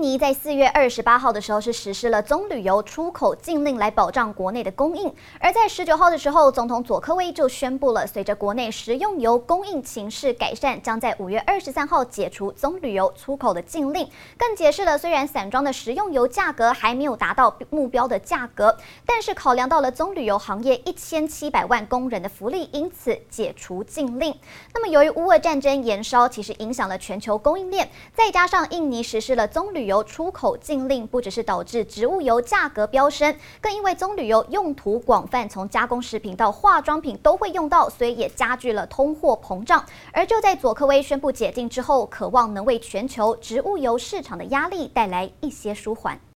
尼在四月二十八号的时候是实施了棕榈油出口禁令来保障国内的供应，而在十九号的时候，总统佐科威就宣布了，随着国内食用油供应情势改善，将在五月二十三号解除棕榈油出口的禁令。更解释了，虽然散装的食用油价格还没有达到目标的价格，但是考量到了棕榈油行业一千七百万工人的福利，因此解除禁令。那么由于乌俄战争延烧，其实影响了全球供应链，再加上印尼实施了棕榈油出口禁令，不只是导致植物油价格飙升，更因为棕榈油用途广泛，从加工食品到化妆品都会用到，所以也加剧了通货膨胀。而就在佐科威宣布解禁之后，渴望能为全球植物油市场的压力带来一些舒缓。